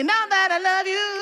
You know that I love you.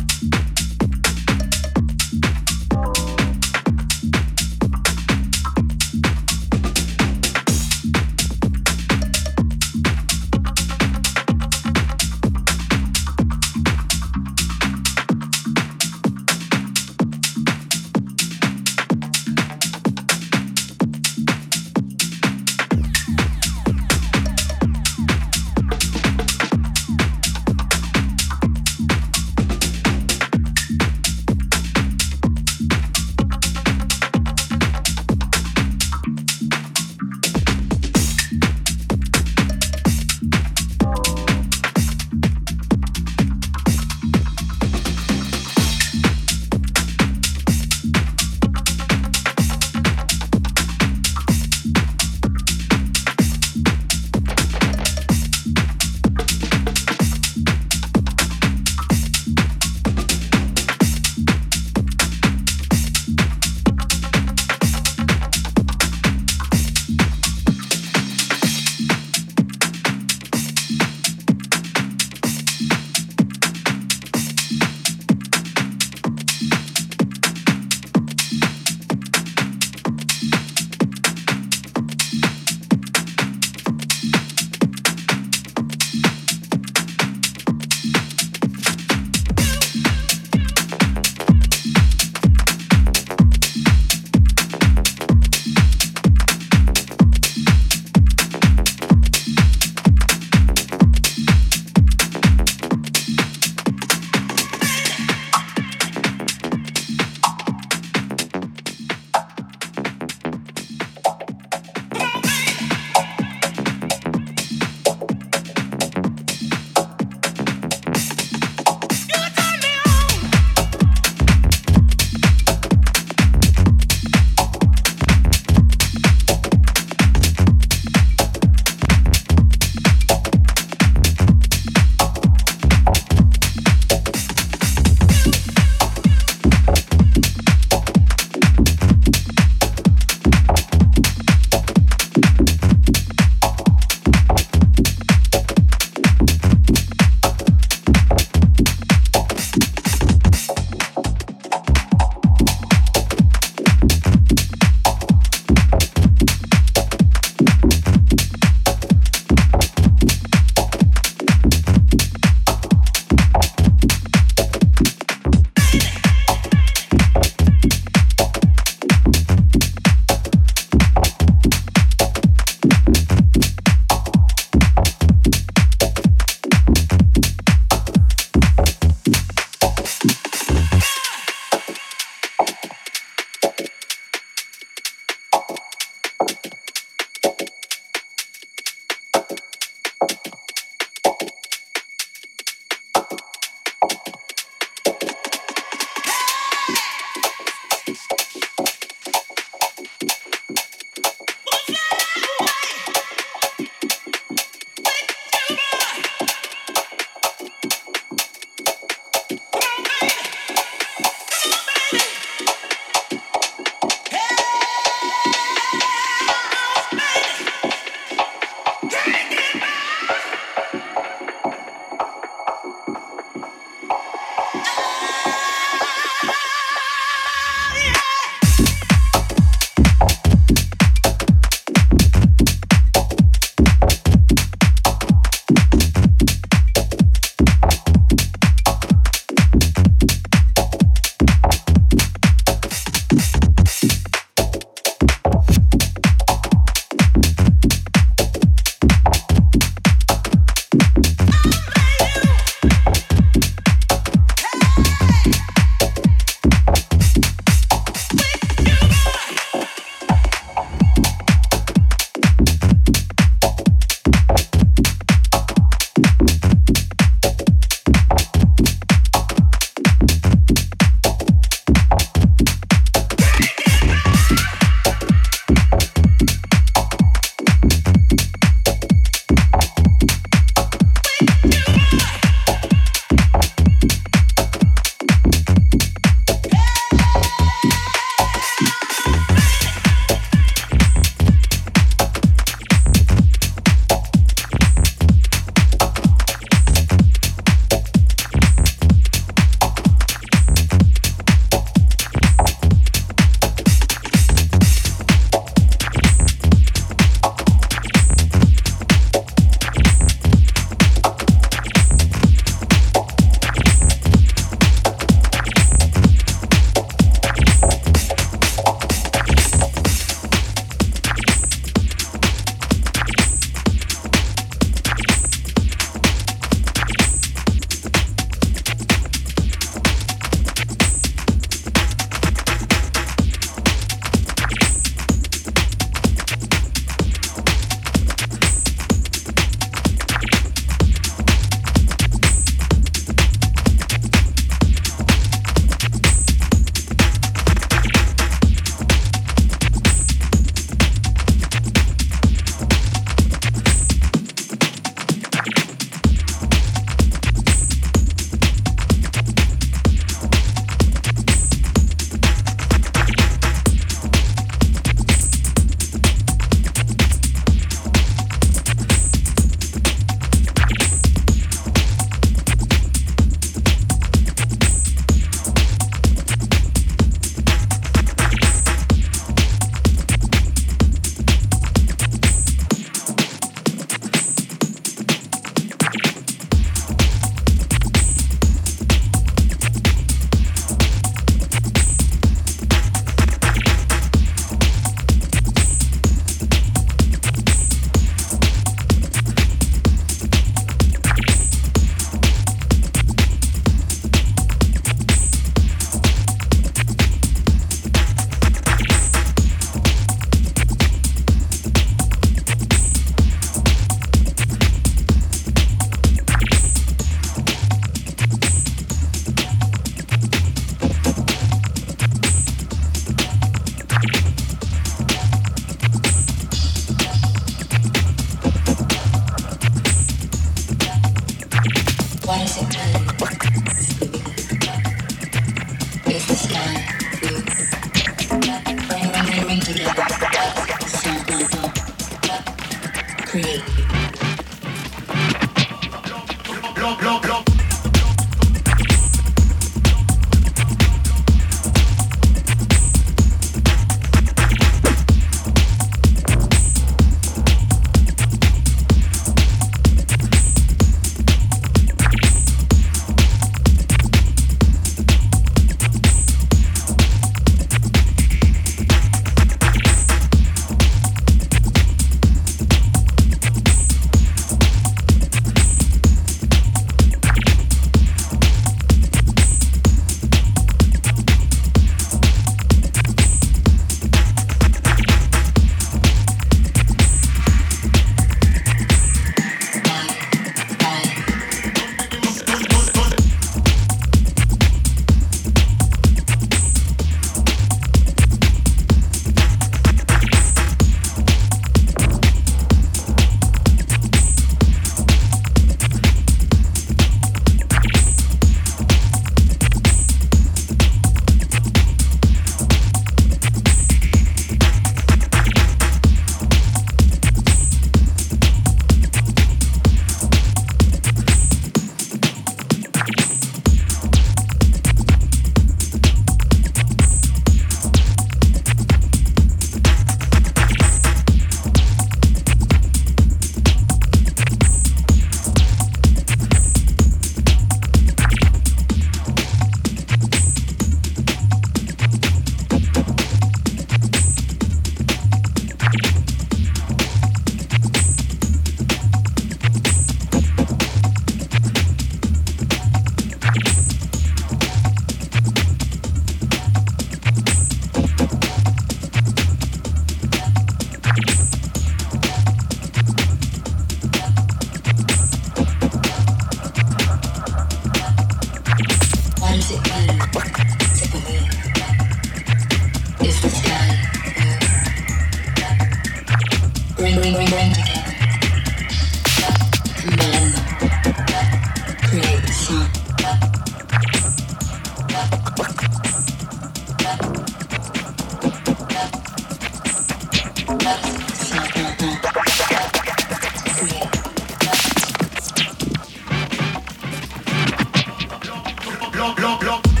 blanc, blanc, blanc.